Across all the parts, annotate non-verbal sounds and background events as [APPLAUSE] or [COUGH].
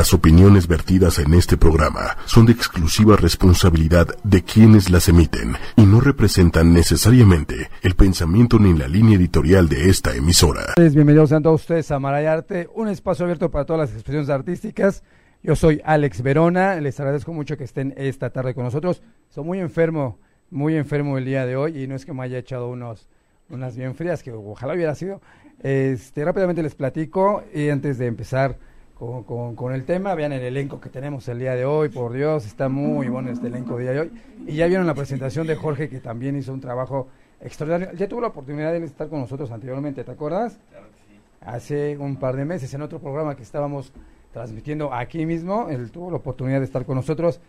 Las opiniones vertidas en este programa son de exclusiva responsabilidad de quienes las emiten y no representan necesariamente el pensamiento ni la línea editorial de esta emisora. Bienvenidos a todos ustedes a Marayarte, un espacio abierto para todas las expresiones artísticas. Yo soy Alex Verona, les agradezco mucho que estén esta tarde con nosotros. Soy muy enfermo, muy enfermo el día de hoy y no es que me haya echado unos, unas bien frías, que ojalá hubiera sido. Este, rápidamente les platico y antes de empezar con, con, el tema. Vean el elenco que tenemos el día de hoy, por Dios, está muy bueno este elenco día de hoy. Y ya vieron la presentación de Jorge, que también hizo un trabajo extraordinario. Ya tuvo la oportunidad de estar con nosotros anteriormente, ¿te acuerdas? Claro que sí. Hace un par de meses en otro programa que estábamos transmitiendo aquí mismo, él tuvo la oportunidad de estar con nosotros.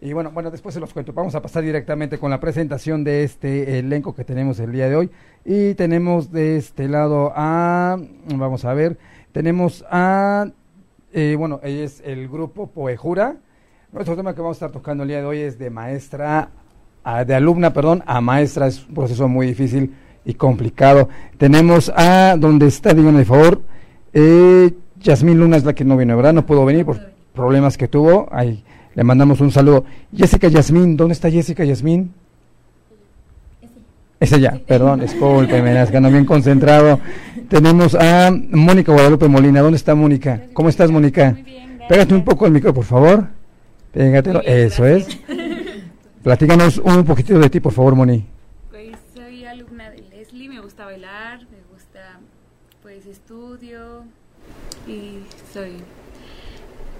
Y bueno, bueno, después se los cuento. Vamos a pasar directamente con la presentación de este elenco que tenemos el día de hoy. Y tenemos de este lado a, vamos a ver, tenemos a bueno, ella es el grupo Poejura. Nuestro tema que vamos a estar tocando el día de hoy es de maestra, de alumna, perdón, a maestra. Es un proceso muy difícil y complicado. Tenemos a, donde está, díganme de favor, eh, Yasmín Luna es la que no vino, ¿verdad? No pudo venir por problemas que tuvo. Ahí le mandamos un saludo. Jessica Yasmín, ¿dónde está Jessica Yasmín? Es ella, perdón, discúlpeme, es que ando bien concentrado. Tenemos a Mónica Guadalupe Molina. ¿Dónde está Mónica? ¿Cómo estás, Mónica? Muy bien, Pégate un poco al micro, por favor. Pégatelo, eso es. Platícanos un poquitito de ti, por favor, Moni. Pues soy alumna de Leslie, me gusta bailar, me gusta, pues estudio y soy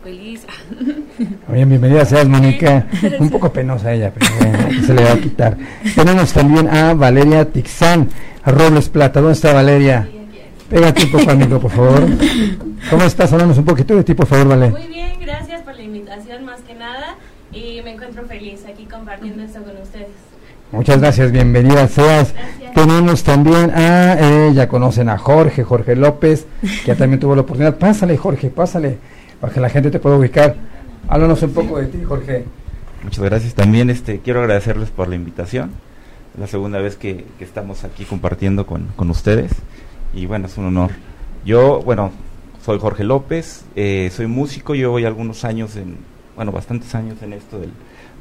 feliz. [LAUGHS] Bien, bienvenida seas, Mónica. Un poco penosa ella, pero se le va a quitar. Tenemos también a Valeria Tixán, a Robles Plata. ¿Dónde está Valeria? Pégate un poco al micro, por favor. ¿Cómo estás? Háblanos un poquito de ti, por favor, Vale. Muy bien, gracias por la invitación, más que nada. Y me encuentro feliz aquí compartiendo esto con ustedes. Muchas gracias, bienvenida seas. Tenemos también a, eh, ya conocen a Jorge, Jorge López, que ya también tuvo la oportunidad. Pásale, Jorge, pásale para que la gente te pueda ubicar. Háblanos un poco de ti, Jorge. Muchas gracias. También este, quiero agradecerles por la invitación. Es la segunda vez que, estamos aquí compartiendo con, ustedes. Y bueno, es un honor. Yo, bueno, soy Jorge López, eh, soy músico, llevo ya algunos años, en, bueno, bastantes años en esto de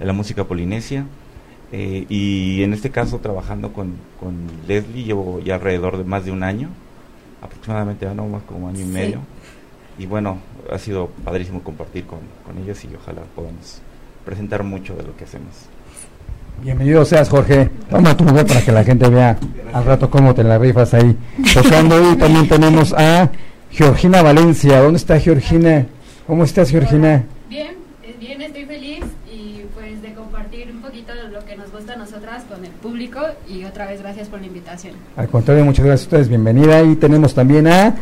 la música polinesia. Eh, y en este caso trabajando con, con, Leslie llevo ya alrededor de más de un año, aproximadamente, no más como año y medio y bueno, ha sido padrísimo compartir con, ellos y ojalá podamos presentar mucho de lo que hacemos. Bienvenido seas, Jorge. Toma tu lugar para que la gente vea al rato cómo te la rifas ahí. Tocando y también tenemos a Georgina Valencia. ¿Dónde está Georgina? ¿Cómo estás, Georgina? Bien, bien, estoy feliz y pues de compartir un poquito de lo que nos gusta a nosotras con el público y otra vez gracias por la invitación. Al contrario, muchas gracias a ustedes. Bienvenida. Y tenemos también a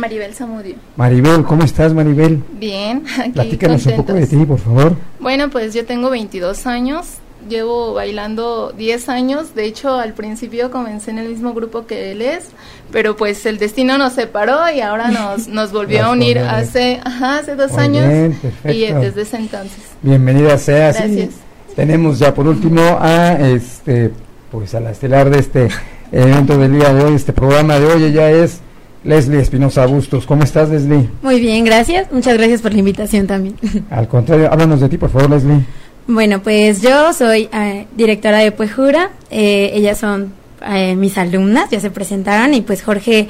Maribel Zamudio. Maribel, ¿cómo estás, Maribel? Bien, [LAUGHS] aquí Platícanos un poco de ti, por favor. Bueno, pues yo tengo 22 años, llevo bailando 10 años, de hecho al principio comencé en el mismo grupo que él es, pero pues el destino nos separó y ahora nos, [LAUGHS] nos volvió a unir hace, hace dos años y desde ese entonces. Bienvenida sea. Gracias. tenemos ya por último a este pues a la estelar de este evento del día de hoy, este programa de hoy, ella es Leslie Espinosa Bustos. ¿Cómo estás, Leslie? Muy bien, gracias. Muchas gracias por la invitación también. [LAUGHS] Al contrario, háblanos de ti, por favor, Leslie. Bueno, pues yo soy eh, directora de Puejura. Eh, ellas son eh, mis alumnas, ya se presentaron y pues Jorge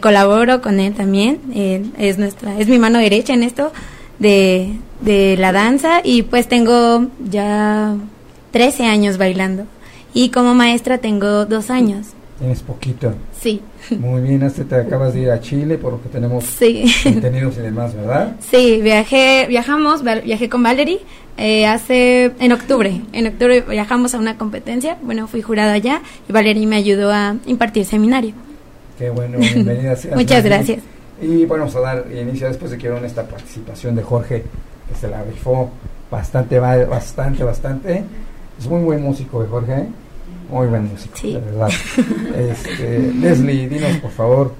colaboro con él también. es nuestra, es mi mano derecha en esto de, de la danza y pues tengo ya 13 años bailando y como maestra tengo dos años. Tienes poquito. Sí. Muy bien, hasta te acabas de ir a Chile por lo que tenemos sí. contenidos y demás, ¿verdad? Sí, viajé, viajamos, viajé con Valerie eh, hace, en octubre, en octubre viajamos a una competencia, bueno, fui jurada allá y Valerie me ayudó a impartir seminario. Qué bueno, [LAUGHS] bienvenida. Muchas gracias. Y bueno, vamos a dar inicio después de que vieron esta participación de Jorge, que se la rifó bastante, bastante, bastante. Es muy buen músico de Jorge, ¿eh? Muy buen músico, de verdad. Este, Leslie, dinos por favor,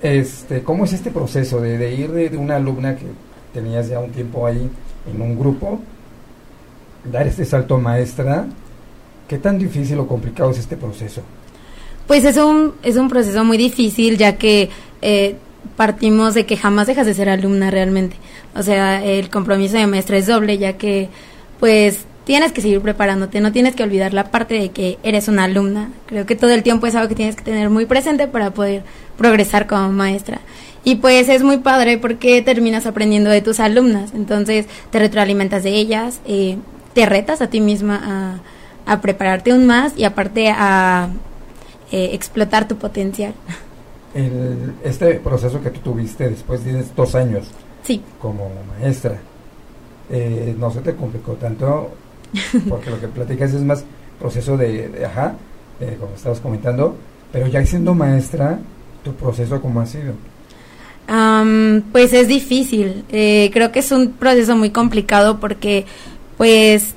este, ¿cómo es este proceso de, ir de, una alumna que tenías ya un tiempo ahí en un grupo, dar este salto maestra? ¿Qué tan difícil o complicado es este proceso? Pues es un, es un proceso muy difícil ya que eh, partimos de que jamás dejas de ser alumna realmente. O sea, el compromiso de maestra es doble, ya que pues tienes que seguir preparándote, no tienes que olvidar la parte de que eres una alumna. Creo que todo el tiempo es algo que tienes que tener muy presente para poder progresar como maestra. Y pues es muy padre porque terminas aprendiendo de tus alumnas, entonces te retroalimentas de ellas, eh, te retas a ti misma a, a, prepararte aún más y aparte a eh, explotar tu potencial. El, este proceso que tú tuviste después de dos años sí. como maestra, eh, no se te complicó tanto porque lo que platicas es más proceso de, ajá, de, como estabas comentando, pero ya siendo maestra, tu proceso cómo ha sido? Um, pues es difícil, eh, creo que es un proceso muy complicado porque pues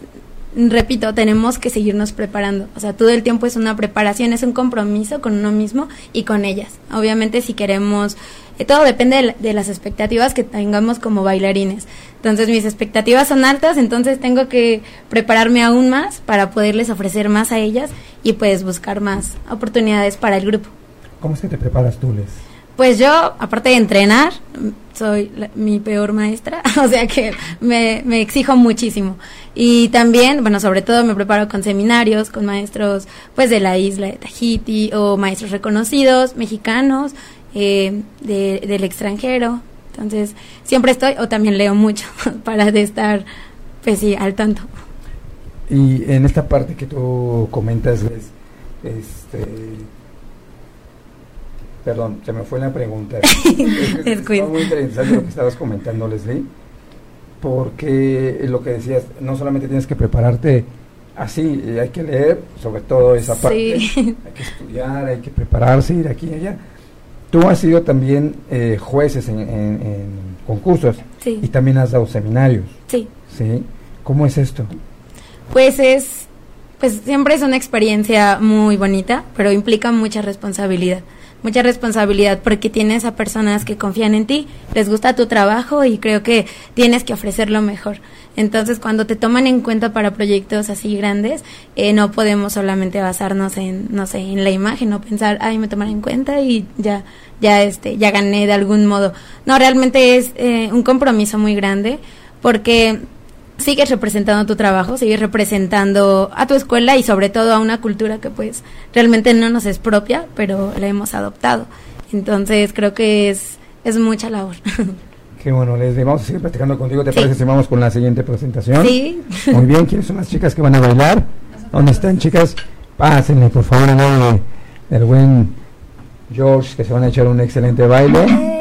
repito, tenemos que seguirnos preparando. O sea, todo el tiempo es una preparación, es un compromiso con uno mismo y con ellas. Obviamente, si queremos, eh, todo depende de, de, las expectativas que tengamos como bailarines. Entonces, mis expectativas son altas, entonces tengo que prepararme aún más para poderles ofrecer más a ellas y pues buscar más oportunidades para el grupo. ¿Cómo es que te preparas tú, Les? Pues yo, aparte de entrenar, soy la, mi peor maestra, [LAUGHS] o sea que me, me, exijo muchísimo. Y también, bueno, sobre todo me preparo con seminarios, con maestros pues de la isla de Tahiti o maestros reconocidos, mexicanos, eh, de, del extranjero. Entonces, siempre estoy, o también leo mucho [LAUGHS] para de estar, pues sí, al tanto. Y en esta parte que tú comentas, es, este Perdón, se me fue la pregunta. [LAUGHS] es muy interesante lo que estabas comentando, Leslie, porque lo que decías, no solamente tienes que prepararte así, hay que leer sobre todo esa parte, sí. hay que estudiar, hay que prepararse, ir aquí y allá. Tú has sido también eh, jueces en, en, en concursos sí. y también has dado seminarios. Sí. ¿Sí? ¿Cómo es esto? Pues es, pues siempre es una experiencia muy bonita, pero implica mucha responsabilidad mucha responsabilidad porque tienes a personas que confían en ti, les gusta tu trabajo y creo que tienes que ofrecer lo mejor. Entonces, cuando te toman en cuenta para proyectos así grandes, eh, no podemos solamente basarnos en, no sé, en la imagen o pensar, ay, me toman en cuenta y ya, ya, este, ya gané de algún modo. No, realmente es eh, un compromiso muy grande porque sigues representando tu trabajo, sigues representando a tu escuela y sobre todo a una cultura que pues realmente no nos es propia, pero la hemos adoptado. Entonces creo que es, es mucha labor. [LAUGHS] Qué bueno, Leslie, vamos a seguir platicando contigo. ¿Te sí. parece si vamos con la siguiente presentación? Sí. Muy bien, ¿quiénes son las chicas que van a bailar? ¿Dónde están, chicas? Pásenle, por favor, en nombre del buen George, que se van a echar un excelente baile.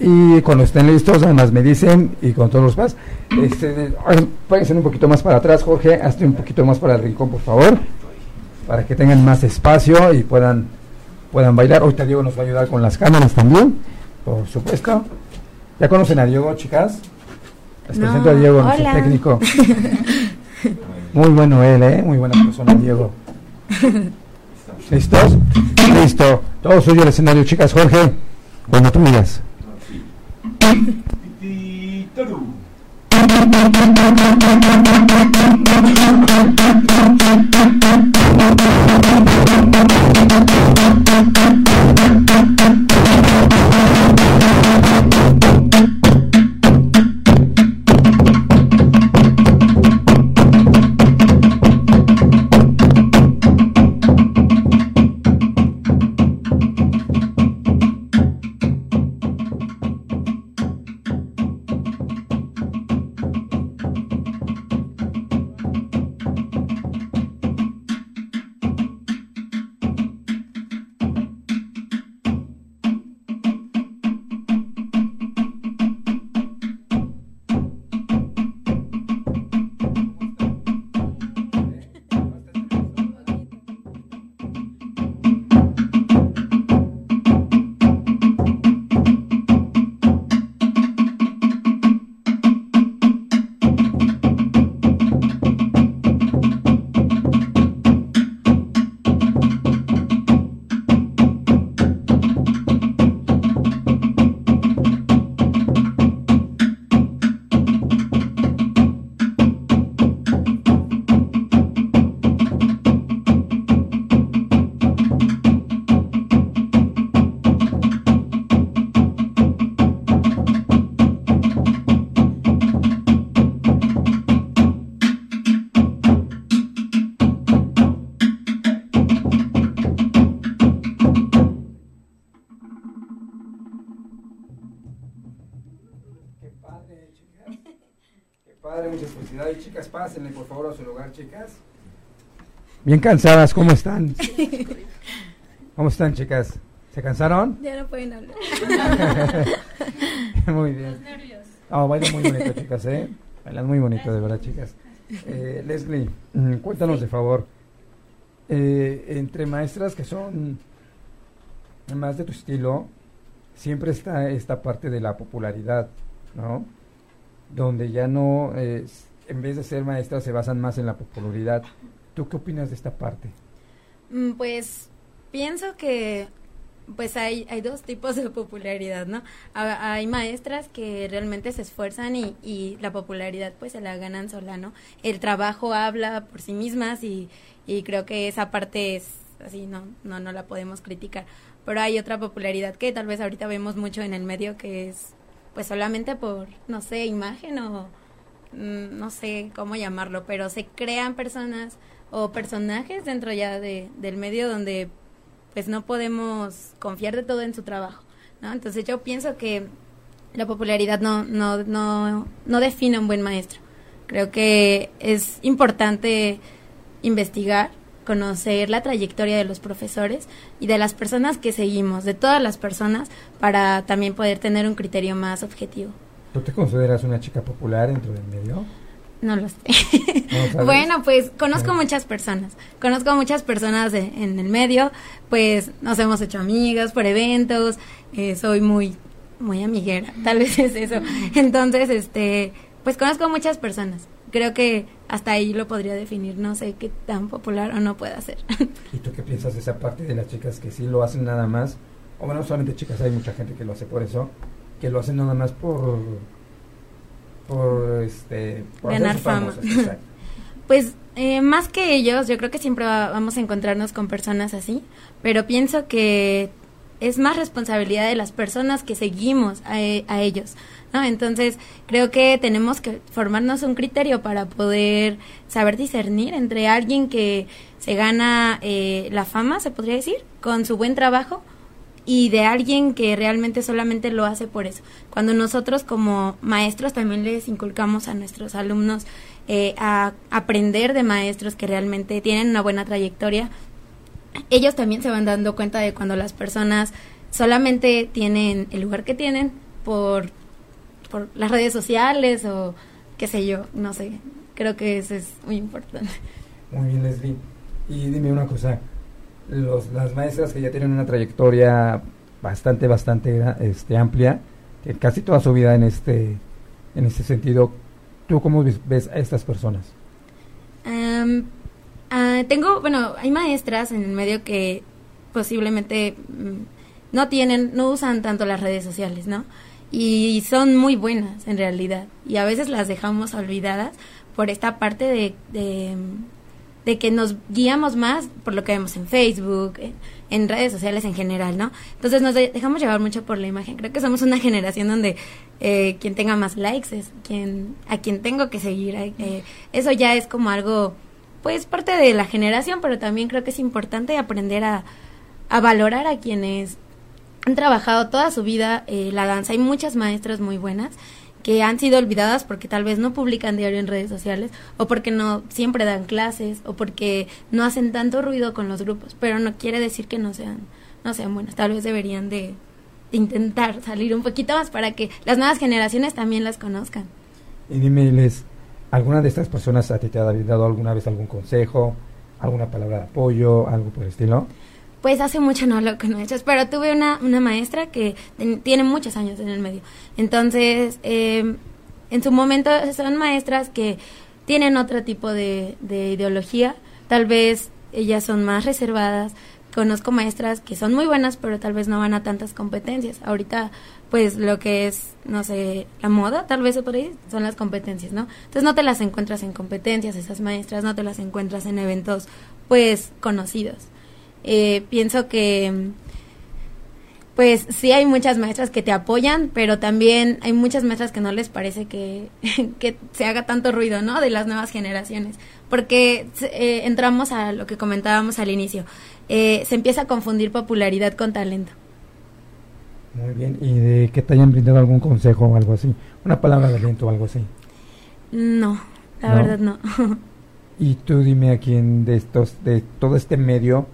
Y cuando estén listos, además me dicen, y con todos los más, este, pueden ser un poquito más para atrás, Jorge, hazte un poquito más para el rincón, por favor, para que tengan más espacio y puedan, puedan bailar. Ahorita Diego nos va a ayudar con las cámaras también, por supuesto. ¿Ya conocen a Diego, chicas? Les No, presento a Diego, nuestro hola. técnico. [LAUGHS] Muy bueno él, ¿eh? Muy buena persona, Diego. [LAUGHS] ¿Listos? Listo. Todo suyo el escenario, chicas. Jorge, cuando tú miras. Tititaru. Tititaru. Por favor a su lugar, chicas. Bien cansadas, ¿cómo están? ¿Cómo están, chicas? ¿Se cansaron? Ya no pueden hablar. [LAUGHS] muy bien. Los nervios. Oh, bailan muy bonito, chicas, ¿eh? Bailan muy bonito, de verdad, chicas. Eh, Leslie, mm, cuéntanos de favor. Eh, entre maestras que son más de tu estilo, siempre está esta parte de la popularidad, ¿no? Donde ya no, eh, en vez de ser maestras, se basan más en la popularidad. ¿Tú qué opinas de esta parte? Mm, Pues pienso que pues hay, hay dos tipos de popularidad, ¿no? Ha- Hay maestras que realmente se esfuerzan y, y la popularidad pues se la ganan sola, ¿no? El trabajo habla por sí mismas y, y creo que esa parte es así, no, no, no la podemos criticar. Pero hay otra popularidad que tal vez ahorita vemos mucho en el medio que es pues solamente por, no sé, imagen o no sé cómo llamarlo, pero se crean personas o personajes dentro ya de, del medio donde pues no podemos confiar de todo en su trabajo, ¿no? Entonces yo pienso que la popularidad no, no, no, no define un buen maestro. Creo que es importante investigar, conocer la trayectoria de los profesores y de las personas que seguimos, de todas las personas, para también poder tener un criterio más objetivo. ¿Tú te consideras una chica popular dentro del medio? No lo sé. Bueno, pues conozco Sí. muchas personas. Conozco muchas personas de- en el medio. Pues nos hemos hecho amigas por eventos. eh, soy muy, muy amiguera. [LAUGHS] Tal vez es eso. Entonces, este, pues conozco muchas personas. Creo que hasta ahí lo podría definir. No sé qué tan popular o no pueda ser. [LAUGHS] ¿Y tú qué piensas de esa parte de las chicas que sí lo hacen nada más? O bueno, no solamente chicas, hay mucha gente que lo hace por eso, que lo hacen nada más por por este por Ganar fama. [LAUGHS] Pues eh, más que ellos, yo creo que siempre va- vamos a encontrarnos con personas así, pero pienso que es más responsabilidad de las personas que seguimos a, e- a ellos, ¿no? Entonces creo que tenemos que formarnos un criterio para poder saber discernir entre alguien que se gana eh, la fama, se podría decir, con su buen trabajo y de alguien que realmente solamente lo hace por eso. Cuando nosotros como maestros también les inculcamos a nuestros alumnos eh, a aprender de maestros que realmente tienen una buena trayectoria, ellos también se van dando cuenta de cuando las personas solamente tienen el lugar que tienen por, por las redes sociales o qué sé yo, no sé. Creo que eso es muy importante. Muy bien, Leslie. Y dime una cosa, los, las maestras que ya tienen una trayectoria bastante, bastante este, amplia, que casi toda su vida en este, en este sentido, ¿tú cómo ves, a estas personas? Am, ah, tengo, bueno, hay maestras en el medio que posiblemente mm, no tienen, no usan tanto las redes sociales, ¿no? Y son muy buenas en realidad. Y a veces las dejamos olvidadas por esta parte de, de, de que nos guiamos más por lo que vemos en Facebook, en, redes sociales en general, ¿no? Entonces nos de- dejamos llevar mucho por la imagen. Creo que somos una [LAUGHS] generación donde eh, quien tenga más likes es quien a quien tengo que seguir. eh, eso ya es como algo, pues parte de la generación, pero también creo que es importante aprender a, a valorar a quienes han trabajado toda su vida eh, la danza. Hay muchas maestras muy buenas que han sido olvidadas porque tal vez no publican diario en redes sociales o porque no siempre dan clases o porque no hacen tanto ruido con los grupos, pero no quiere decir que no sean no sean buenas, tal vez deberían de, intentar salir un poquito más para que las nuevas generaciones también las conozcan. Y dime, Les, ¿alguna de estas personas a ti te ha dado alguna vez algún consejo, alguna palabra de apoyo, algo por el estilo? Pues hace mucho no lo conozco, pero tuve una, una maestra que tiene muchos años en el medio. Entonces, eh, en su momento son maestras que tienen otro tipo de, de ideología. Tal vez ellas son más reservadas. Conozco maestras que son muy buenas, pero tal vez no van a tantas competencias. Ahorita, pues lo que es, no sé, la moda, tal vez por ahí, son las competencias, ¿no? Entonces no te las encuentras en competencias, esas maestras, no te las encuentras en eventos, pues, conocidos. Eh, pienso que pues sí hay muchas maestras que te apoyan, pero también hay muchas maestras que no les parece que, [LAUGHS] que se haga tanto ruido, ¿no? De las nuevas generaciones. Porque eh, entramos a lo que comentábamos al inicio. Eh, se empieza a confundir popularidad con talento. Muy bien. ¿Y de que te hayan brindado algún consejo o algo así? Una palabra de aliento o algo así. No, la ¿No? verdad no. [LAUGHS] Y tú dime a quién de estos, de todo este medio,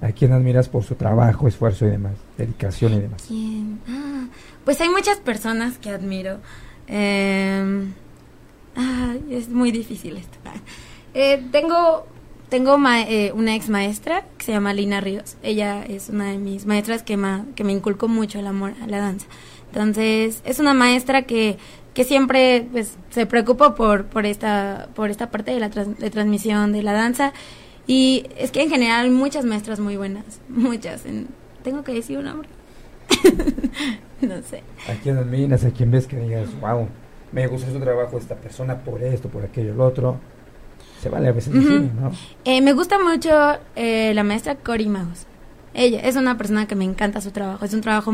a quién admiras por su trabajo, esfuerzo y demás, dedicación y demás. ¿Quién? Ah, pues hay muchas personas que admiro. Eh, es muy difícil esto. Eh, tengo tengo ma- eh, una ex maestra que se llama Lina Ríos. Ella es una de mis maestras que, ma- que me inculcó mucho el amor a la danza. Entonces, es una maestra que, que siempre pues, se preocupa por, por, esta, por esta parte de la trans- de transmisión de la danza. Y es que en general muchas maestras muy buenas, [LAUGHS] muchas. En- ¿Tengo que decir un nombre? [LAUGHS] no sé. ¿A quién admiras? ¿A quién ves que digas, wow, me gusta su trabajo esta persona por esto, por aquello, lo otro? Se vale a veces Ujú. decir, ¿no? Eh, me gusta mucho eh, la maestra Cory Maus. Ella es una persona que me encanta su trabajo. Es un trabajo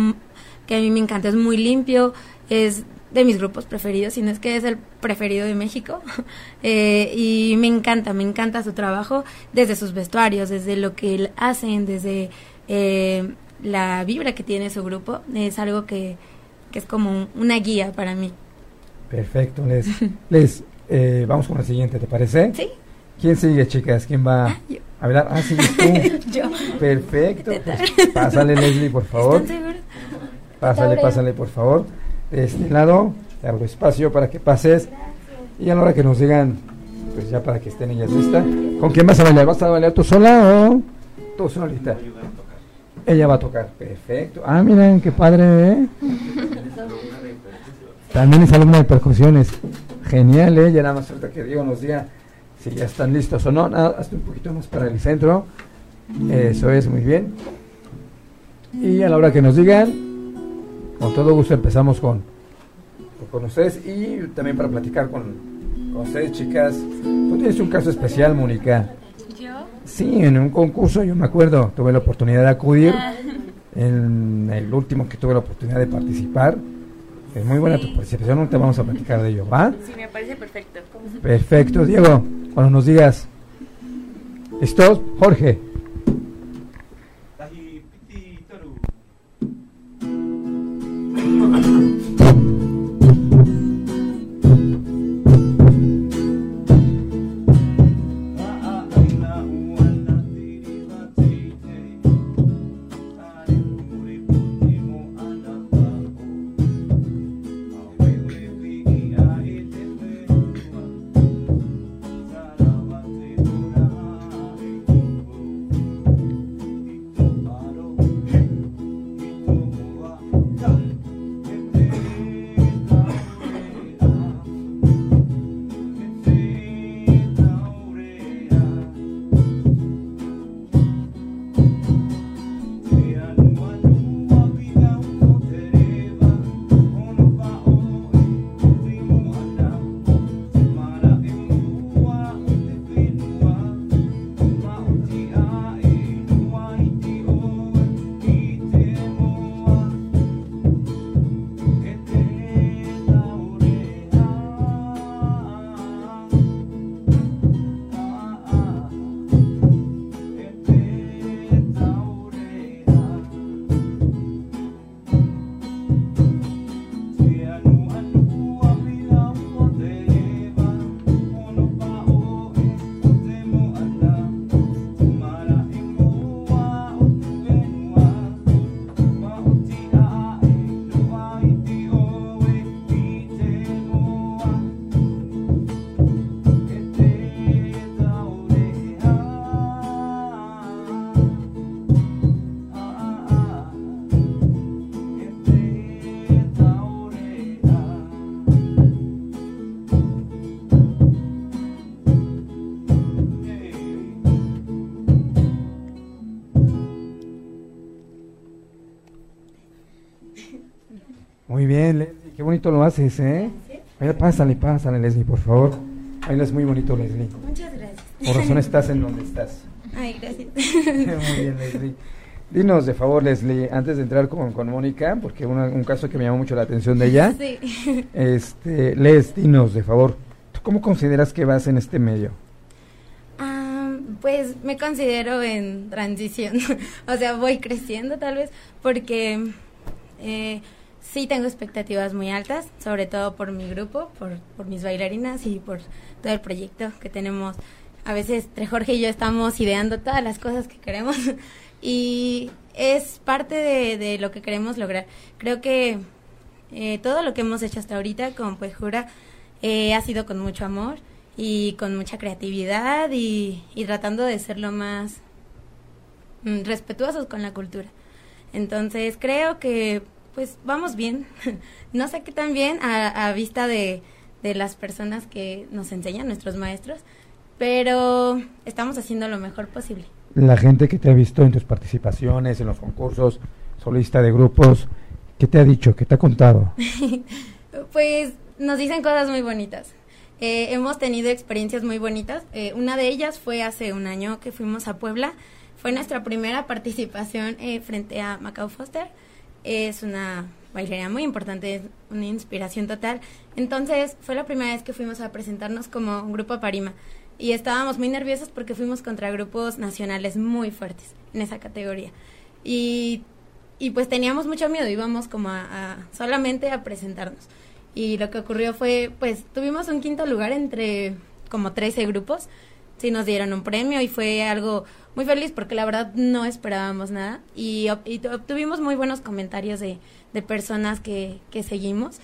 que a mí me encanta. Es muy limpio. Es de mis grupos preferidos, si no es que es el preferido de México. [LAUGHS] Eh, y me encanta, me encanta su trabajo desde sus vestuarios, desde lo que él hacen, desde eh, la vibra que tiene su grupo. Es algo que, que es como un- una guía para mí. Perfecto, Les. Les, eh, vamos con la siguiente, ¿te parece? Sí. ¿Quién sigue, chicas? ¿Quién va yo. a hablar? Ah, sigues tú. [LAUGHS] Yo. Perfecto. pues, pásale, Leslie, por [LAUGHS] favor. Pásale, pásale, por favor. De este lado, te abro espacio para que pases. Y a la hora que nos digan, pues ya para que estén ellas listas. ¿Con quién vas a bailar? ¿Vas a bailar tú sola o tú solita? Ella va a tocar. Perfecto. Ah, miren, qué padre, ¿eh? También es alumna de percusiones. Genial, ¿eh? Ya nada más falta que Diego nos diga si ya están listos o no. Nada, hazte un poquito más para el centro. Eso es, muy bien. Y a la hora que nos digan, con todo gusto empezamos con, con ustedes y también para platicar con, con ustedes, chicas. Tú tienes un caso especial, Mónica. ¿Yo? Sí, en un concurso, yo me acuerdo, tuve la oportunidad de acudir. Ah, En el último que tuve la oportunidad de participar. Es muy buena tu participación, no te vamos a platicar de ello, ¿va? sí, me parece perfecto. Perfecto, Diego. Cuando nos digas. ¿Listos? Jorge. Bien, Leslie. Qué bonito lo haces, ¿eh? Vaya, pásale, pásale, Leslie, por favor. Bailas muy bonito, Leslie. Muchas gracias. Por razón estás en donde estás. Ay, gracias. [LAUGHS] Muy bien, Leslie. Dinos, de favor, Leslie, antes de entrar con, con Mónica, porque una- un caso que me llamó mucho la atención de ella. Sí. [LAUGHS] Este, Les, dinos, de favor, ¿tú cómo consideras que vas en este medio? Ah, pues me considero en transición, [LAUGHS] o sea, voy creciendo tal vez, porque eh, sí tengo expectativas muy altas, sobre todo por mi grupo, por, por mis bailarinas y por todo el proyecto que tenemos. A veces entre Jorge y yo estamos ideando todas las cosas que queremos [LAUGHS] y es parte de, lo que queremos lograr. Creo que eh, todo lo que hemos hecho hasta ahorita con Pejura eh, ha sido con mucho amor y con mucha creatividad y, tratando de ser lo más mm, respetuosos con la cultura. Entonces creo que pues vamos bien. [LAUGHS] no sé qué tan bien a, vista de, de, las personas que nos enseñan, nuestros maestros, pero estamos haciendo lo mejor posible. La gente que te ha visto en tus participaciones, en los concursos, solista de grupos, ¿qué te ha dicho? ¿Qué te ha contado? [LAUGHS] pues nos dicen cosas muy bonitas. Eh, hemos tenido experiencias muy bonitas. Eh, una de ellas fue hace un año que fuimos a Puebla. Fue nuestra primera participación eh, frente a Macau Foster. Es una bailarina muy importante, una inspiración total. Entonces fue la primera vez que fuimos a presentarnos como un grupo Parima. Y estábamos muy nerviosos porque fuimos contra grupos nacionales muy fuertes en esa categoría. Y, y pues teníamos mucho miedo, íbamos como a solamente a presentarnos y lo que ocurrió fue, pues tuvimos un quinto lugar entre como 13 grupos, sí nos dieron un premio y fue algo muy feliz porque la verdad no esperábamos nada y, obtuvimos muy buenos comentarios de, de personas que, que seguimos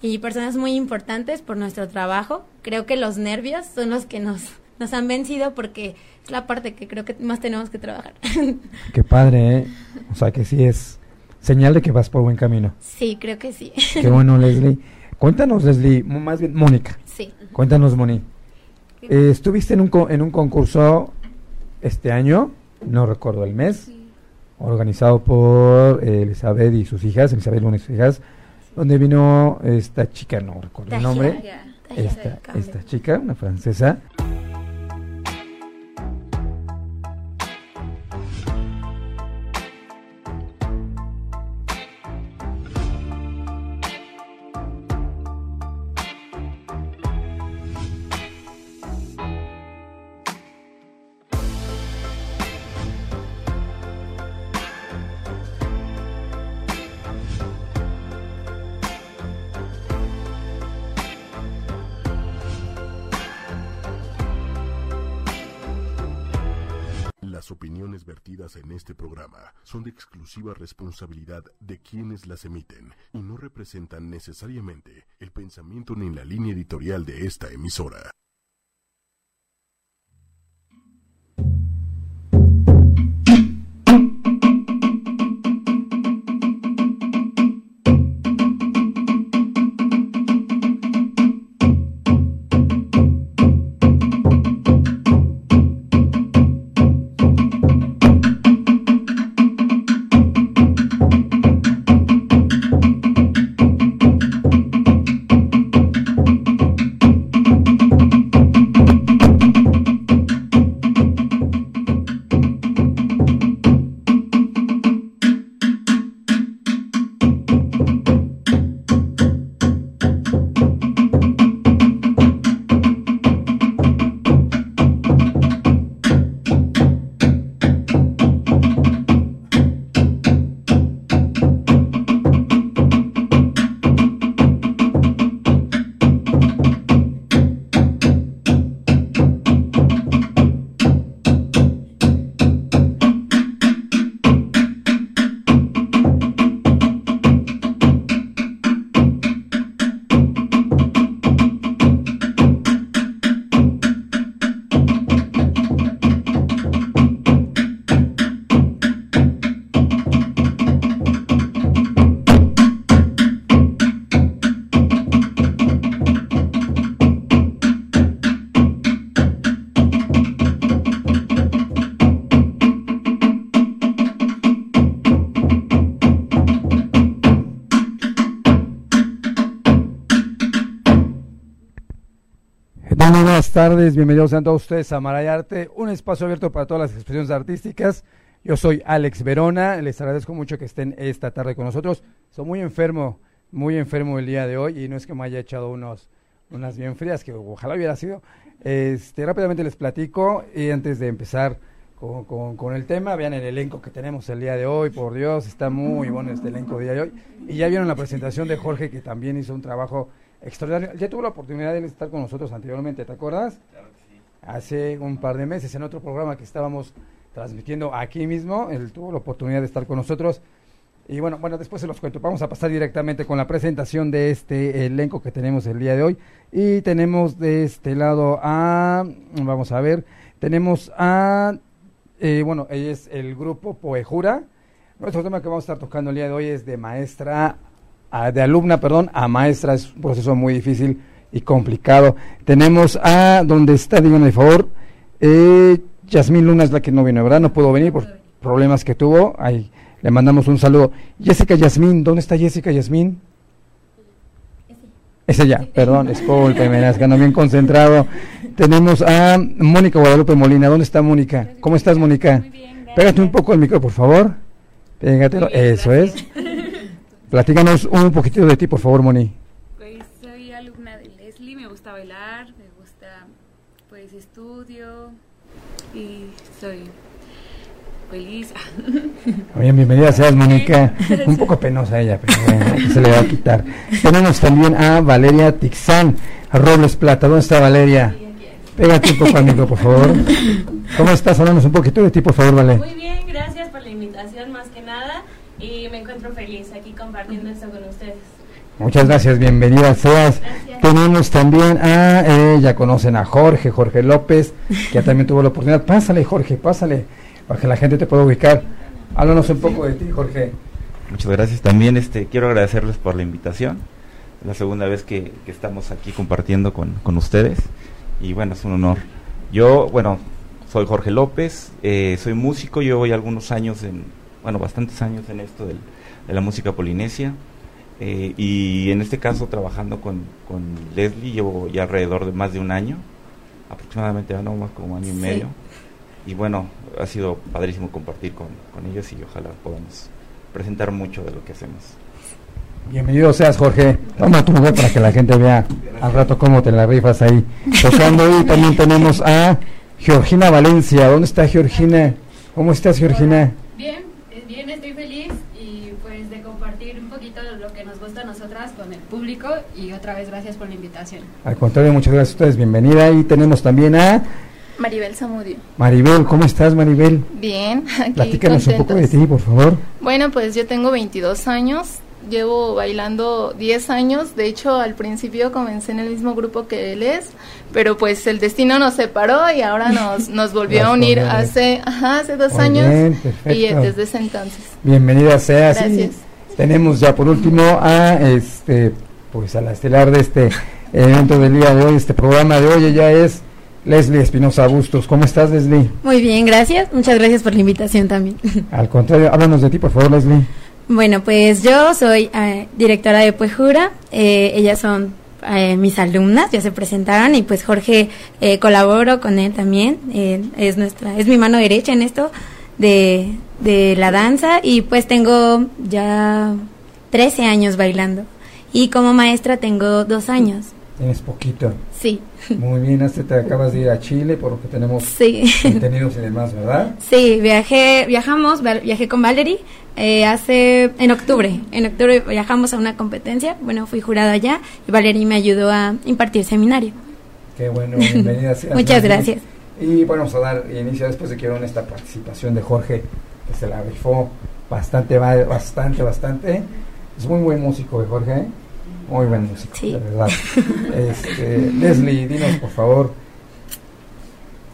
y personas muy importantes por nuestro trabajo. Creo que los nervios son los que nos, nos han vencido porque es la parte que creo que más tenemos que trabajar. [LAUGHS] Qué padre, ¿eh? O sea que sí es señal de que vas por buen camino. Sí, creo que sí. Qué bueno, [LAUGHS] Leslie. Cuéntanos, Leslie, más bien Mónica. Sí. Cuéntanos, Moni. Eh, estuviste en un, en un concurso este año, no recuerdo el mes, organizado por eh, Elizabeth y sus hijas, Elizabeth Luna y sus hijas, donde vino esta chica, no recuerdo el nombre, esta, esta chica, una francesa. Programa son de exclusiva responsabilidad de quienes las emiten y no representan necesariamente el pensamiento ni la línea editorial de esta emisora. Tardes, bienvenidos a todos ustedes a Marayarte, un espacio abierto para todas las expresiones artísticas. Yo soy Alex Verona, les agradezco mucho que estén esta tarde con nosotros. Soy muy enfermo, muy enfermo el día de hoy y no es que me haya echado unos, unas bien frías, que ojalá hubiera sido. Este, rápidamente les platico y antes de empezar con, con, el tema. Vean el elenco que tenemos el día de hoy, por Dios, está muy bueno este elenco día de hoy. Y ya vieron la presentación de Jorge, que también hizo un trabajo extraordinario. Ya tuvo la oportunidad de estar con nosotros anteriormente, ¿te acuerdas? Claro que sí. Hace un par de meses en otro programa que estábamos transmitiendo aquí mismo, él tuvo la oportunidad de estar con nosotros. Y bueno, bueno, después se los cuento. Vamos a pasar directamente con la presentación de este elenco que tenemos el día de hoy. Y tenemos de este lado a, vamos a ver, tenemos a eh, bueno, ella es el grupo Poejura. Nuestro tema que vamos a estar tocando el día de hoy es de maestra, de alumna, perdón, a maestra. Es un proceso muy difícil y complicado. Tenemos a, ¿dónde está? Díganme, por favor. Eh, Yasmín Luna es la que no viene, ¿verdad? No pudo venir por problemas que tuvo. Ahí le mandamos un saludo. Jessica Yasmín, ¿dónde está Jessica Yasmín? Es ella, perdón, [LAUGHS] discúlpeme, es que ando bien concentrado. Tenemos a Mónica Guadalupe Molina. ¿Dónde está Mónica? ¿Cómo estás, Mónica? Muy bien, Pégate un poco el micro, por favor. Pégatelo, eso es. Platícanos un poquitito de ti, por favor, Moni. Pues soy alumna de Leslie, me gusta bailar, me gusta, pues estudio y soy feliz. [LAUGHS] Bien, bienvenida seas, Mónica. Un [LAUGHS] poco penosa ella, pero bueno, se le va a quitar. Tenemos también a Valeria Tixán, a Robles Plata. ¿Dónde está Valeria? Pégate un poco al micro, por favor. [LAUGHS] ¿Cómo estás? Háblanos un poquito de ti, por favor, Vale. Muy bien, gracias por la invitación, más que nada. Y me encuentro feliz aquí compartiendo esto con ustedes. Muchas gracias, bienvenida seas. Tenemos también a, eh, ya conocen a Jorge, Jorge López, que ya también tuvo la oportunidad. Pásale, Jorge, pásale para que la gente te pueda ubicar. Háblanos un poco de ti, Jorge. Muchas gracias. También este, quiero agradecerles por la invitación. Es la segunda vez que, estamos aquí compartiendo con, ustedes. Y bueno, es un honor. Yo, bueno, soy Jorge López, eh, soy músico, llevo ya algunos años, en, bueno, bastantes años en esto del, de la música polinesia. Eh, y en este caso trabajando con, con, Leslie llevo ya alrededor de más de un año, aproximadamente, no más como año y medio y bueno, ha sido padrísimo compartir con, ellos y ojalá podamos presentar mucho de lo que hacemos. Bienvenido seas, Jorge. Toma tu mujer para que la gente vea al rato cómo te la rifas ahí. Tocando hoy también tenemos a Georgina Valencia. ¿Dónde está Georgina? ¿Cómo estás, Georgina? Bien, nosotras con el público y otra vez gracias por la invitación. Al contrario, muchas gracias a ustedes. Bienvenida. Y tenemos también a Maribel Zamudio. Maribel, ¿cómo estás, Maribel? Bien, [LAUGHS] aquí Platícanos un poco de ti, por favor. Bueno, pues yo tengo 22 años, llevo bailando 10 años, de hecho al principio comencé en el mismo grupo que él es, pero pues el destino nos separó y ahora [LAUGHS] nos, nos volvió a unir hace, hace dos años y desde ese entonces. Bienvenida sea. Gracias. Tenemos ya por último a este pues a la estelar de este evento del día de hoy, este programa de hoy, ella es Leslie Espinosa Bustos. ¿Cómo estás, Leslie? Muy bien, gracias. Muchas gracias por la invitación también. Al contrario, háblanos de ti, por favor, Leslie. Bueno, pues yo soy eh, directora de Puejura. Eh, ellas son eh, mis alumnas, ya se presentaron y pues Jorge colaboro con él también. es nuestra, es mi mano derecha en esto de, de la danza y pues tengo ya 13 años bailando y como maestra tengo dos años. Tienes poquito. Sí. Muy bien, hasta te acabas de ir a Chile por lo que tenemos sí. contenidos y demás, ¿verdad? Sí, viajé, viajamos, viajé con Valerie eh, hace, en octubre, en octubre viajamos a una competencia, bueno, fui jurada allá y Valerie me ayudó a impartir seminario. Qué bueno, [LAUGHS] bienvenida. Muchas gracias. Y bueno, vamos a dar inicio después de que esta participación de Jorge, se la rifó bastante, bastante, bastante. Es muy buen músico de Jorge, ¿eh? Muy buen músico, de verdad. Este, Leslie, dinos por favor,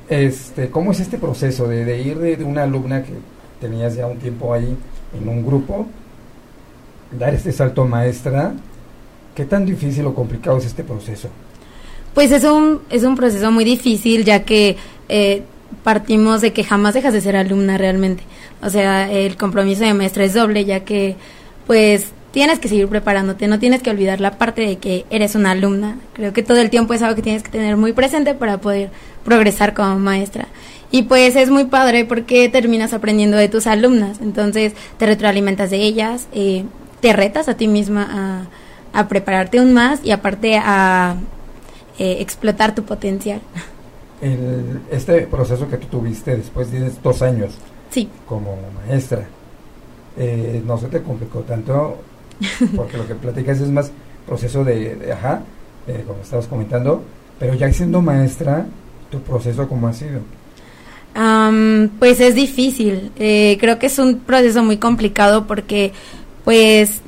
este, ¿cómo es este proceso de, ir de, una alumna que tenías ya un tiempo ahí en un grupo, dar este salto maestra? ¿Qué tan difícil o complicado es este proceso? Pues es un, es un proceso muy difícil ya que eh, partimos de que jamás dejas de ser alumna realmente. O sea, el compromiso de maestra es doble ya que pues tienes que seguir preparándote, no tienes que olvidar la parte de que eres una alumna. Creo que todo el tiempo es algo que tienes que tener muy presente para poder progresar como maestra. Y pues es muy padre porque terminas aprendiendo de tus alumnas, entonces te retroalimentas de ellas, eh, te retas a ti misma a, prepararte aún más y aparte a eh, explotar tu potencial. el, este proceso que tú tuviste después de dos años Sí. como maestra, eh, no se te complicó tanto, [LAUGHS] porque lo que platicas es más proceso de, de ajá, eh, como estabas comentando, pero ya siendo maestra, tu proceso cómo ha sido. Am, pues es difícil. Eh, creo que es un proceso muy complicado porque, pues,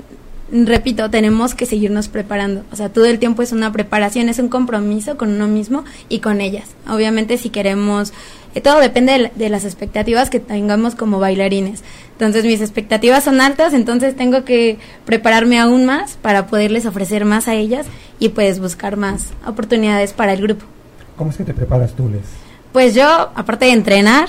repito, tenemos que seguirnos preparando. O sea, todo el tiempo es una preparación, es un compromiso con uno mismo y con ellas. Obviamente, si queremos, eh, todo depende de, de las expectativas que tengamos como bailarines. Entonces, mis expectativas son altas, entonces tengo que prepararme aún más para poderles ofrecer más a ellas y pues buscar más oportunidades para el grupo. ¿Cómo es que te preparas tú, Les? Pues yo, aparte de entrenar,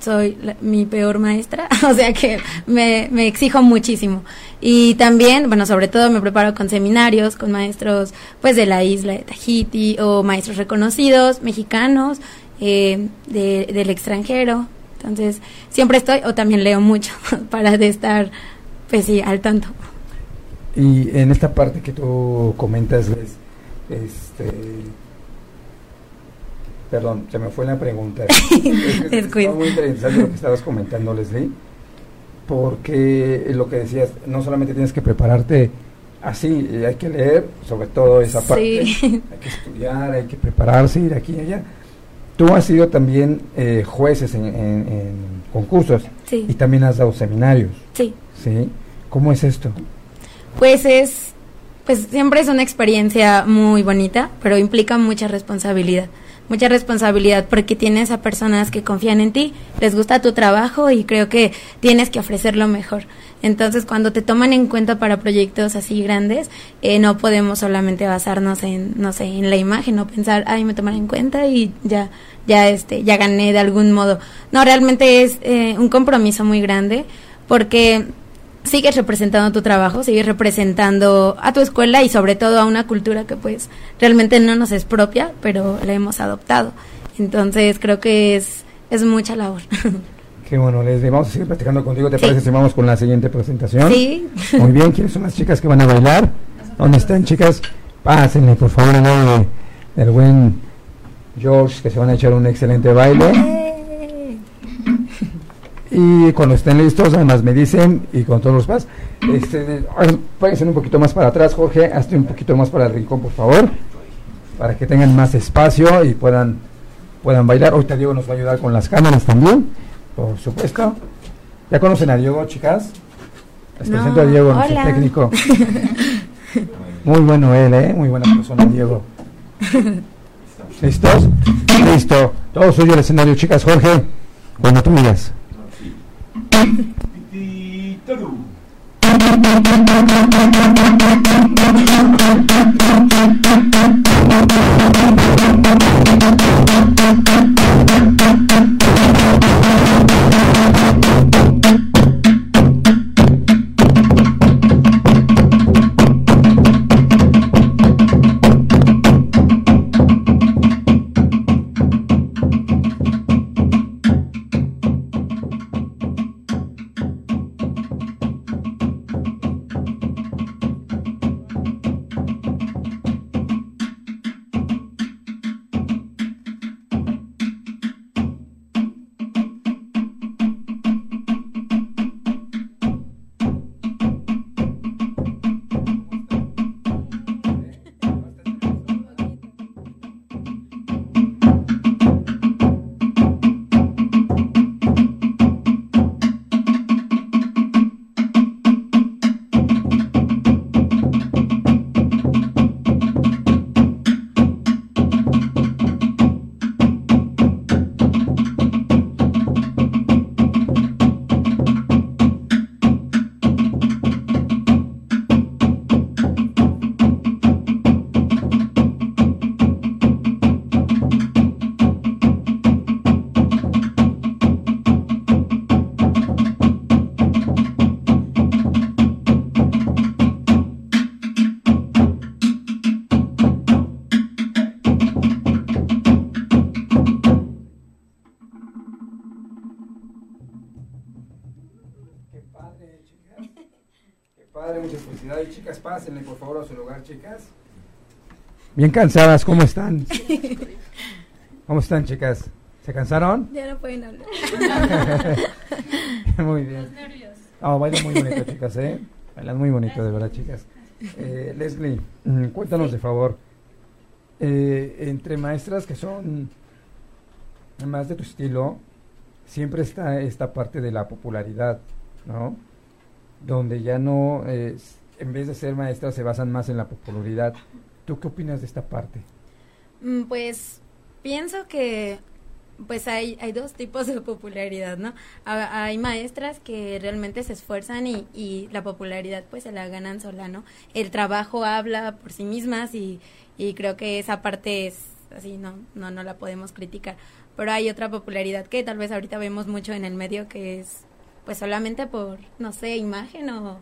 soy la- mi peor maestra, [LAUGHS] o sea que me, me exijo muchísimo. Y también, bueno, sobre todo me preparo con seminarios, con maestros pues de la isla de Tahiti o maestros reconocidos, mexicanos, eh, de- del extranjero. Entonces, siempre estoy, o también leo mucho [LAUGHS] para de estar, pues sí, al tanto. Y en esta parte que tú comentas, este... Perdón, se me fue la pregunta. [LAUGHS] Es muy interesante lo que estabas comentando, Leslie, porque lo que decías, no solamente tienes que prepararte así, eh, hay que leer sobre todo esa parte, Sí. hay que estudiar, hay que prepararse, ir aquí y allá. Tú has sido también eh, jueces en, en- en concursos Sí. y también has dado seminarios, Sí. ¿sí? ¿Cómo es esto? Pues es, pues siempre es una experiencia muy bonita, pero implica mucha responsabilidad. Mucha responsabilidad porque tienes a personas que confían en ti, les gusta tu trabajo y creo que tienes que ofrecer lo mejor. Entonces, cuando te toman en cuenta para proyectos así grandes, eh, no podemos solamente basarnos en, no sé, en la imagen o pensar, ay, me toman en cuenta y ya, ya, este, ya gané de algún modo. No, realmente es eh, un compromiso muy grande porque sigues representando tu trabajo, sigues representando a tu escuela y sobre todo a una cultura que pues realmente no nos es propia, pero la hemos adoptado. Entonces creo que es, es mucha labor. [LAUGHS] Qué bueno, Leslie, vamos a seguir platicando contigo, ¿te Sí. parece si vamos con la siguiente presentación? sí, Muy bien, ¿quiénes son las chicas que van a bailar? ¿Dónde están, chicas? Pásenle, por favor, de- del buen George, que se van a echar un excelente baile. Y cuando estén listos, además me dicen, y con todos los más, este, ay, páguense un poquito más para atrás, Jorge, hazte un poquito más para el rincón, por favor, para que tengan más espacio y puedan, puedan bailar. Ahorita Diego nos va a ayudar con las cámaras también, por supuesto. ¿Ya conocen a Diego, chicas? Les No, presento a Diego, nuestro técnico. [LAUGHS] Muy bueno él, ¿eh? Muy buena persona, Diego. [LAUGHS] ¿Listos? Listo. Todo suyo el escenario, chicas. Jorge, cuando tú digas. Qué por favor, a su lugar, chicas. Bien cansadas, ¿cómo están? ¿Cómo están, chicas? ¿Se cansaron? Ya no pueden hablar. [LAUGHS] muy bien. Oh, bailan muy bonito, chicas, ¿eh? Bailan muy bonito, de verdad, chicas. Eh, Leslie, mm, cuéntanos de favor. eh, entre maestras que son más de tu estilo, siempre está esta parte de la popularidad, ¿no? Donde ya no, eh, en vez de ser maestras, se basan más en la popularidad. ¿Tú qué opinas de esta parte? Mm, Pues pienso que pues hay, hay dos tipos de popularidad, ¿no? Ha- Hay maestras que realmente se esfuerzan y, y la popularidad pues se la ganan sola, ¿no? El trabajo habla por sí mismas y, y creo que esa parte es así, no, no, no la podemos criticar. Pero hay otra popularidad que tal vez ahorita vemos mucho en el medio que es pues solamente por, no sé, imagen o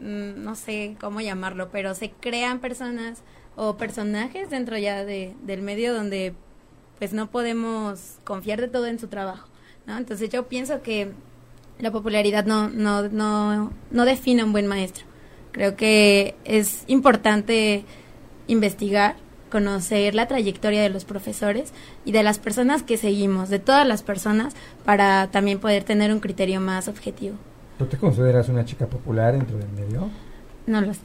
no sé cómo llamarlo, pero se crean personas o personajes dentro ya de, del medio donde pues no podemos confiar de todo en su trabajo, ¿no? Entonces yo pienso que la popularidad no, no, no, no define a un buen maestro. Creo que es importante investigar, conocer la trayectoria de los profesores y de las personas que seguimos, de todas las personas, para también poder tener un criterio más objetivo. ¿Tú te consideras una chica popular dentro del medio? No lo sé.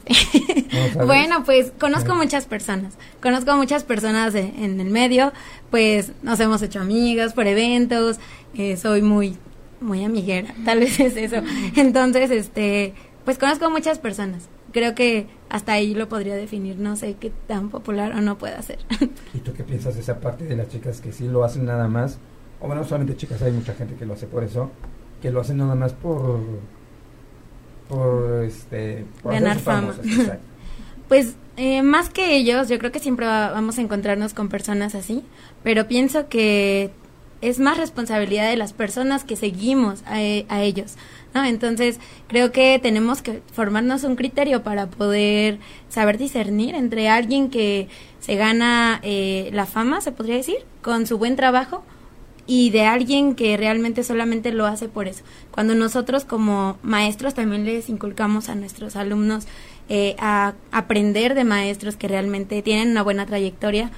Bueno, pues conozco Sí. muchas personas. Conozco muchas personas en el medio. Pues nos hemos hecho amigas por eventos. eh, soy muy, muy amiguera. [LAUGHS] Tal vez es eso. Entonces, este, pues conozco muchas personas. Creo que hasta ahí lo podría definir. No sé qué tan popular o no pueda ser. [LAUGHS] ¿Y tú qué piensas de esa parte de las chicas que sí lo hacen nada más? O bueno, no solamente chicas, hay mucha gente que lo hace por eso, que lo hacen nada más por por este por Ganar fama. famosas. [LAUGHS] Pues eh, más que ellos, yo creo que siempre va- vamos a encontrarnos con personas así, pero pienso que es más responsabilidad de las personas que seguimos a, e- a ellos, ¿no? Entonces, creo que tenemos que formarnos un criterio para poder saber discernir entre alguien que se gana eh, la fama, se podría decir, con su buen trabajo, y de alguien que realmente solamente lo hace por eso. Cuando nosotros como maestros también les inculcamos a nuestros alumnos eh, a aprender de maestros que realmente tienen una buena trayectoria,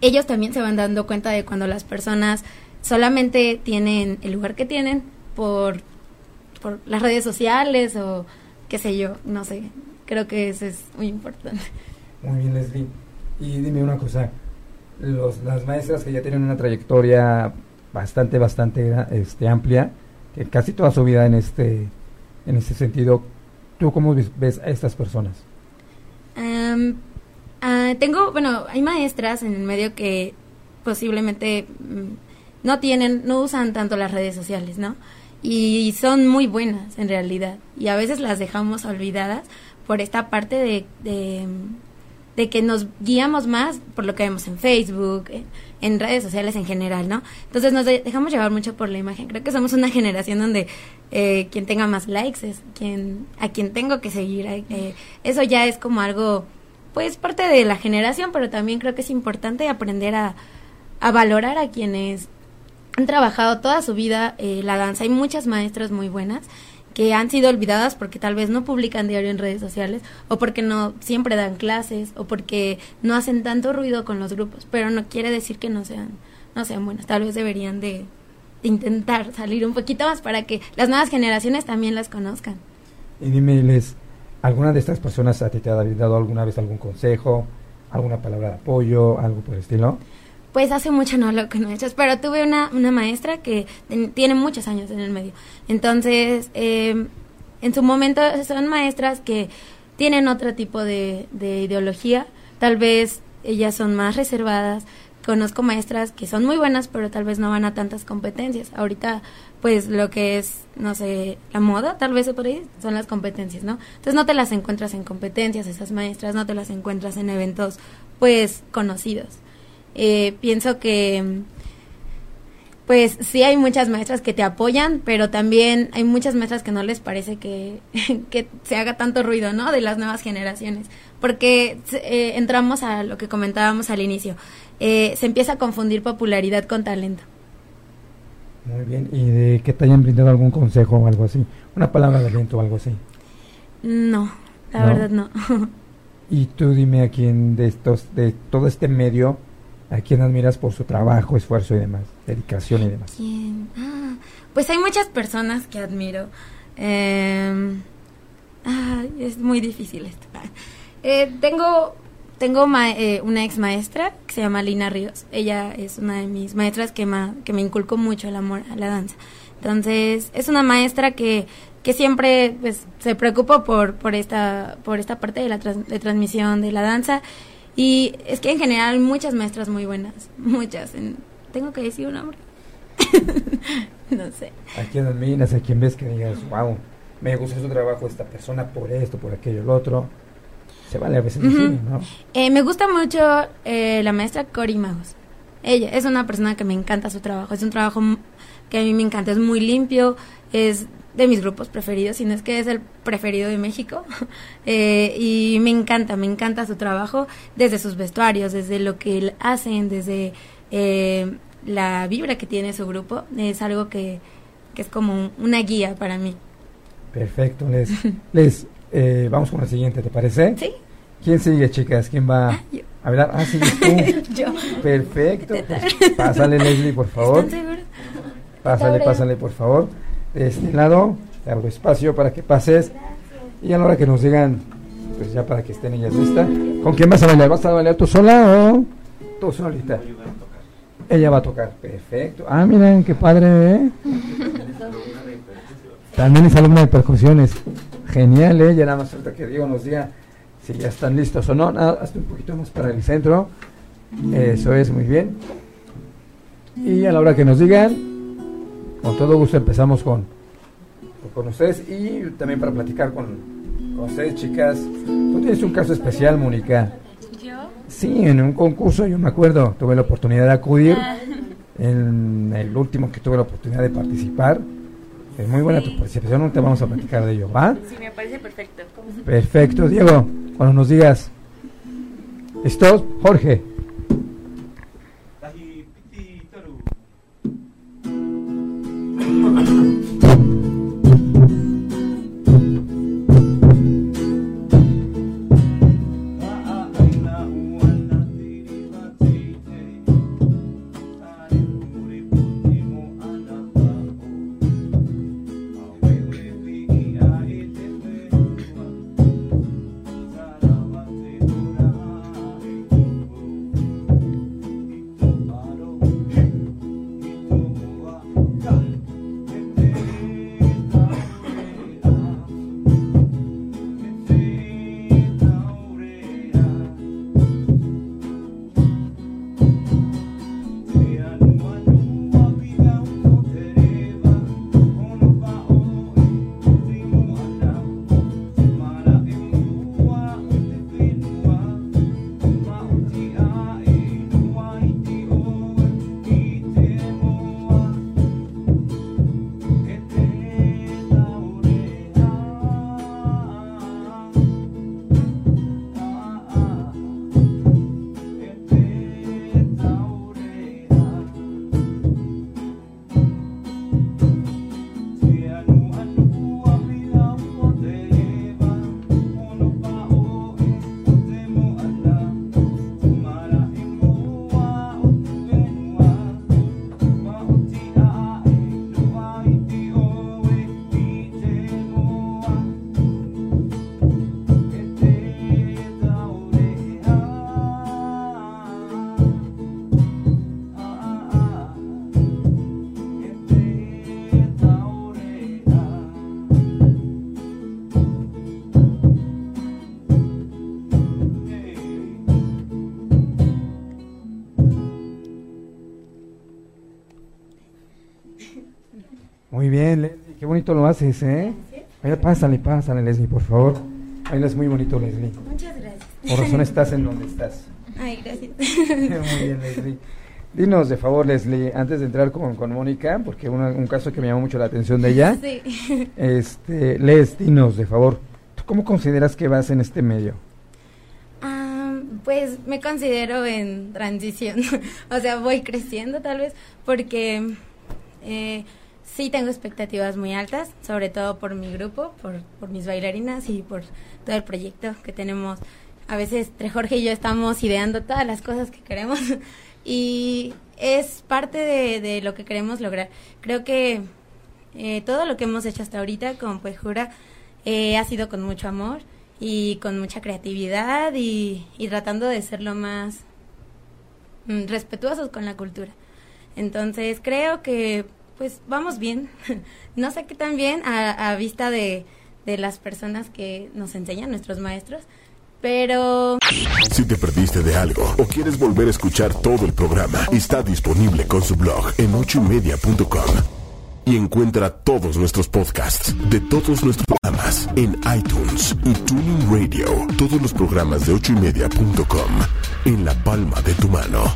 ellos también se van dando cuenta de cuando las personas solamente tienen el lugar que tienen por, por las redes sociales o qué sé yo, no sé. Creo que eso es muy importante. Muy bien, Leslie. Y dime una cosa, los, las maestras que ya tienen una trayectoria bastante, bastante este, amplia, que casi toda su vida en este, en este sentido, ¿tú cómo ves, a estas personas? Ah, tengo, bueno, hay maestras en el medio que posiblemente mm, no tienen, no usan tanto las redes sociales, ¿no? Y son muy buenas en realidad. Y a veces las dejamos olvidadas por esta parte de, de, de que nos guiamos más por lo que vemos en Facebook, en, redes sociales en general, ¿no? Entonces nos de- dejamos llevar mucho por la imagen. Creo que somos una [LAUGHS] generación donde eh, quien tenga más likes es quien a quien tengo que seguir. eh, eso ya es como algo, pues parte de la generación, pero también creo que es importante aprender a, a valorar a quienes han trabajado toda su vida eh, la danza. Hay muchas maestras muy buenas que han sido olvidadas porque tal vez no publican diario en redes sociales o porque no siempre dan clases o porque no hacen tanto ruido con los grupos, pero no quiere decir que no sean no sean buenas. Tal vez deberían de, intentar salir un poquito más para que las nuevas generaciones también las conozcan. Y dime, Les, ¿alguna de estas personas a ti te ha dado alguna vez algún consejo, alguna palabra de apoyo, algo por el estilo? Pues hace mucho no lo conoces, pero tuve una, una maestra que tiene muchos años en el medio. Entonces, eh, en su momento son maestras que tienen otro tipo de, de ideología. Tal vez ellas son más reservadas. Conozco maestras que son muy buenas, pero tal vez no van a tantas competencias. Ahorita, pues lo que es, no sé, la moda, tal vez por ahí, son las competencias, ¿no? Entonces no te las encuentras en competencias, esas maestras, no te las encuentras en eventos, pues, conocidos. Eh, pienso que pues sí hay muchas maestras que te apoyan, pero también hay muchas maestras que no les parece que, [LAUGHS] que se haga tanto ruido, ¿no? De las nuevas generaciones. Porque eh, entramos a lo que comentábamos al inicio. Eh, se empieza a confundir popularidad con talento. Muy bien. ¿Y de que te hayan brindado algún consejo o algo así? Una palabra de aliento o algo así. No, la ¿No? verdad no. [LAUGHS] Y tú dime a quién de estos, de todo este medio, ¿A quién admiras por su trabajo, esfuerzo y demás? Dedicación y demás. ¿Quién? Ah, pues hay muchas personas que admiro. Eh, es muy difícil esto. [LAUGHS] Eh, tengo tengo ma- eh, una ex maestra que se llama Lina Ríos. Ella es una de mis maestras que, ma- que me inculcó mucho el amor a la danza. Entonces, es una maestra que, que siempre pues, se preocupa por, por, esta, por esta parte de la trans- de transmisión de la danza. Y es que en general muchas maestras muy buenas, [LAUGHS] muchas. En- ¿Tengo que decir un nombre? [LAUGHS] no sé. ¿A quién admiras? ¿A quién ves que digas, wow, me gusta su trabajo esta persona por esto, por aquello, el otro? Se vale a veces Ujú. decir, ¿no? Eh, me gusta mucho eh, la maestra Cori Magos. Ella es una persona que me encanta su trabajo. Es un trabajo que a mí me encanta. Es muy limpio. Es de mis grupos preferidos, si no es que es el preferido de México. [LAUGHS] Eh, y me encanta, me encanta su trabajo desde sus vestuarios, desde lo que él hacen, desde eh, la vibra que tiene su grupo. Es algo que, que es como un- una guía para mí. Perfecto, Les. Les, [LAUGHS] eh, vamos con la siguiente, ¿te parece? ¿Sí? ¿Quién sigue, chicas? ¿Quién va Ah, yo. a hablar? Ah, sigues tú. [LAUGHS] Yo. Perfecto. Pues, pásale, Leslie, por favor. ¿Están seguros? Pásale, pásale, por favor. De este lado, te abro espacio para que pases. Y a la hora que nos digan, pues ya para que estén ellas listas. ¿Con quién vas a bailar? ¿Vas a bailar tú sola o tú solita? Ella va a tocar. Perfecto. Ah, miren, qué padre, ¿eh? También es alumna de percusiones. Genial, ¿eh? Ya nada más falta que Diego nos diga si ya están listos o no. Nada, hasta un poquito más para el centro. Eso es, muy bien. Y a la hora que nos digan, con todo gusto empezamos con, con ustedes y también para platicar con, con ustedes, chicas. Tú tienes un caso especial, Mónica. ¿Yo? Sí, en un concurso, yo me acuerdo, tuve la oportunidad de acudir. Ah, En el último que tuve la oportunidad de participar. Es muy buena Sí. tu participación, no te vamos a platicar de ello, ¿va? sí, me parece perfecto. Perfecto, Diego, cuando nos digas. ¿Listos? Jorge. Leslie, qué bonito lo haces, ¿eh? Oye, pásale, pásale, Leslie, por favor. Bailas muy bonito, Leslie. Muchas gracias. Por razón estás en donde estás. Ay, gracias. [LAUGHS] Muy bien, Leslie. Dinos, de favor, Leslie, antes de entrar con, con Mónica, porque una- un caso que me llamó mucho la atención de ella, Sí. [LAUGHS] este, Les, dinos, de favor, ¿tú cómo consideras que vas en este medio? Ah, pues me considero en transición, [LAUGHS] o sea, voy creciendo tal vez porque eh, sí tengo expectativas muy altas, sobre todo por mi grupo, por, mis bailarinas y por todo el proyecto que tenemos. A veces entre Jorge y yo estamos ideando todas las cosas que queremos [LAUGHS] y es parte de, lo que queremos lograr. Creo que eh, todo lo que hemos hecho hasta ahorita con Pejura eh, ha sido con mucho amor y con mucha creatividad y, y tratando de ser lo más mm, respetuosos con la cultura. Entonces creo que pues vamos bien. [LAUGHS] no sé qué tan bien a, vista de, de las personas que nos enseñan, nuestros maestros, pero... Si te perdiste de algo o quieres volver a escuchar todo el programa, está disponible con su blog en ochoymedia.com. Y encuentra todos nuestros podcasts de todos nuestros programas en iTunes y Tuning Radio. Todos los programas de ochoymedia.com en la palma de tu mano.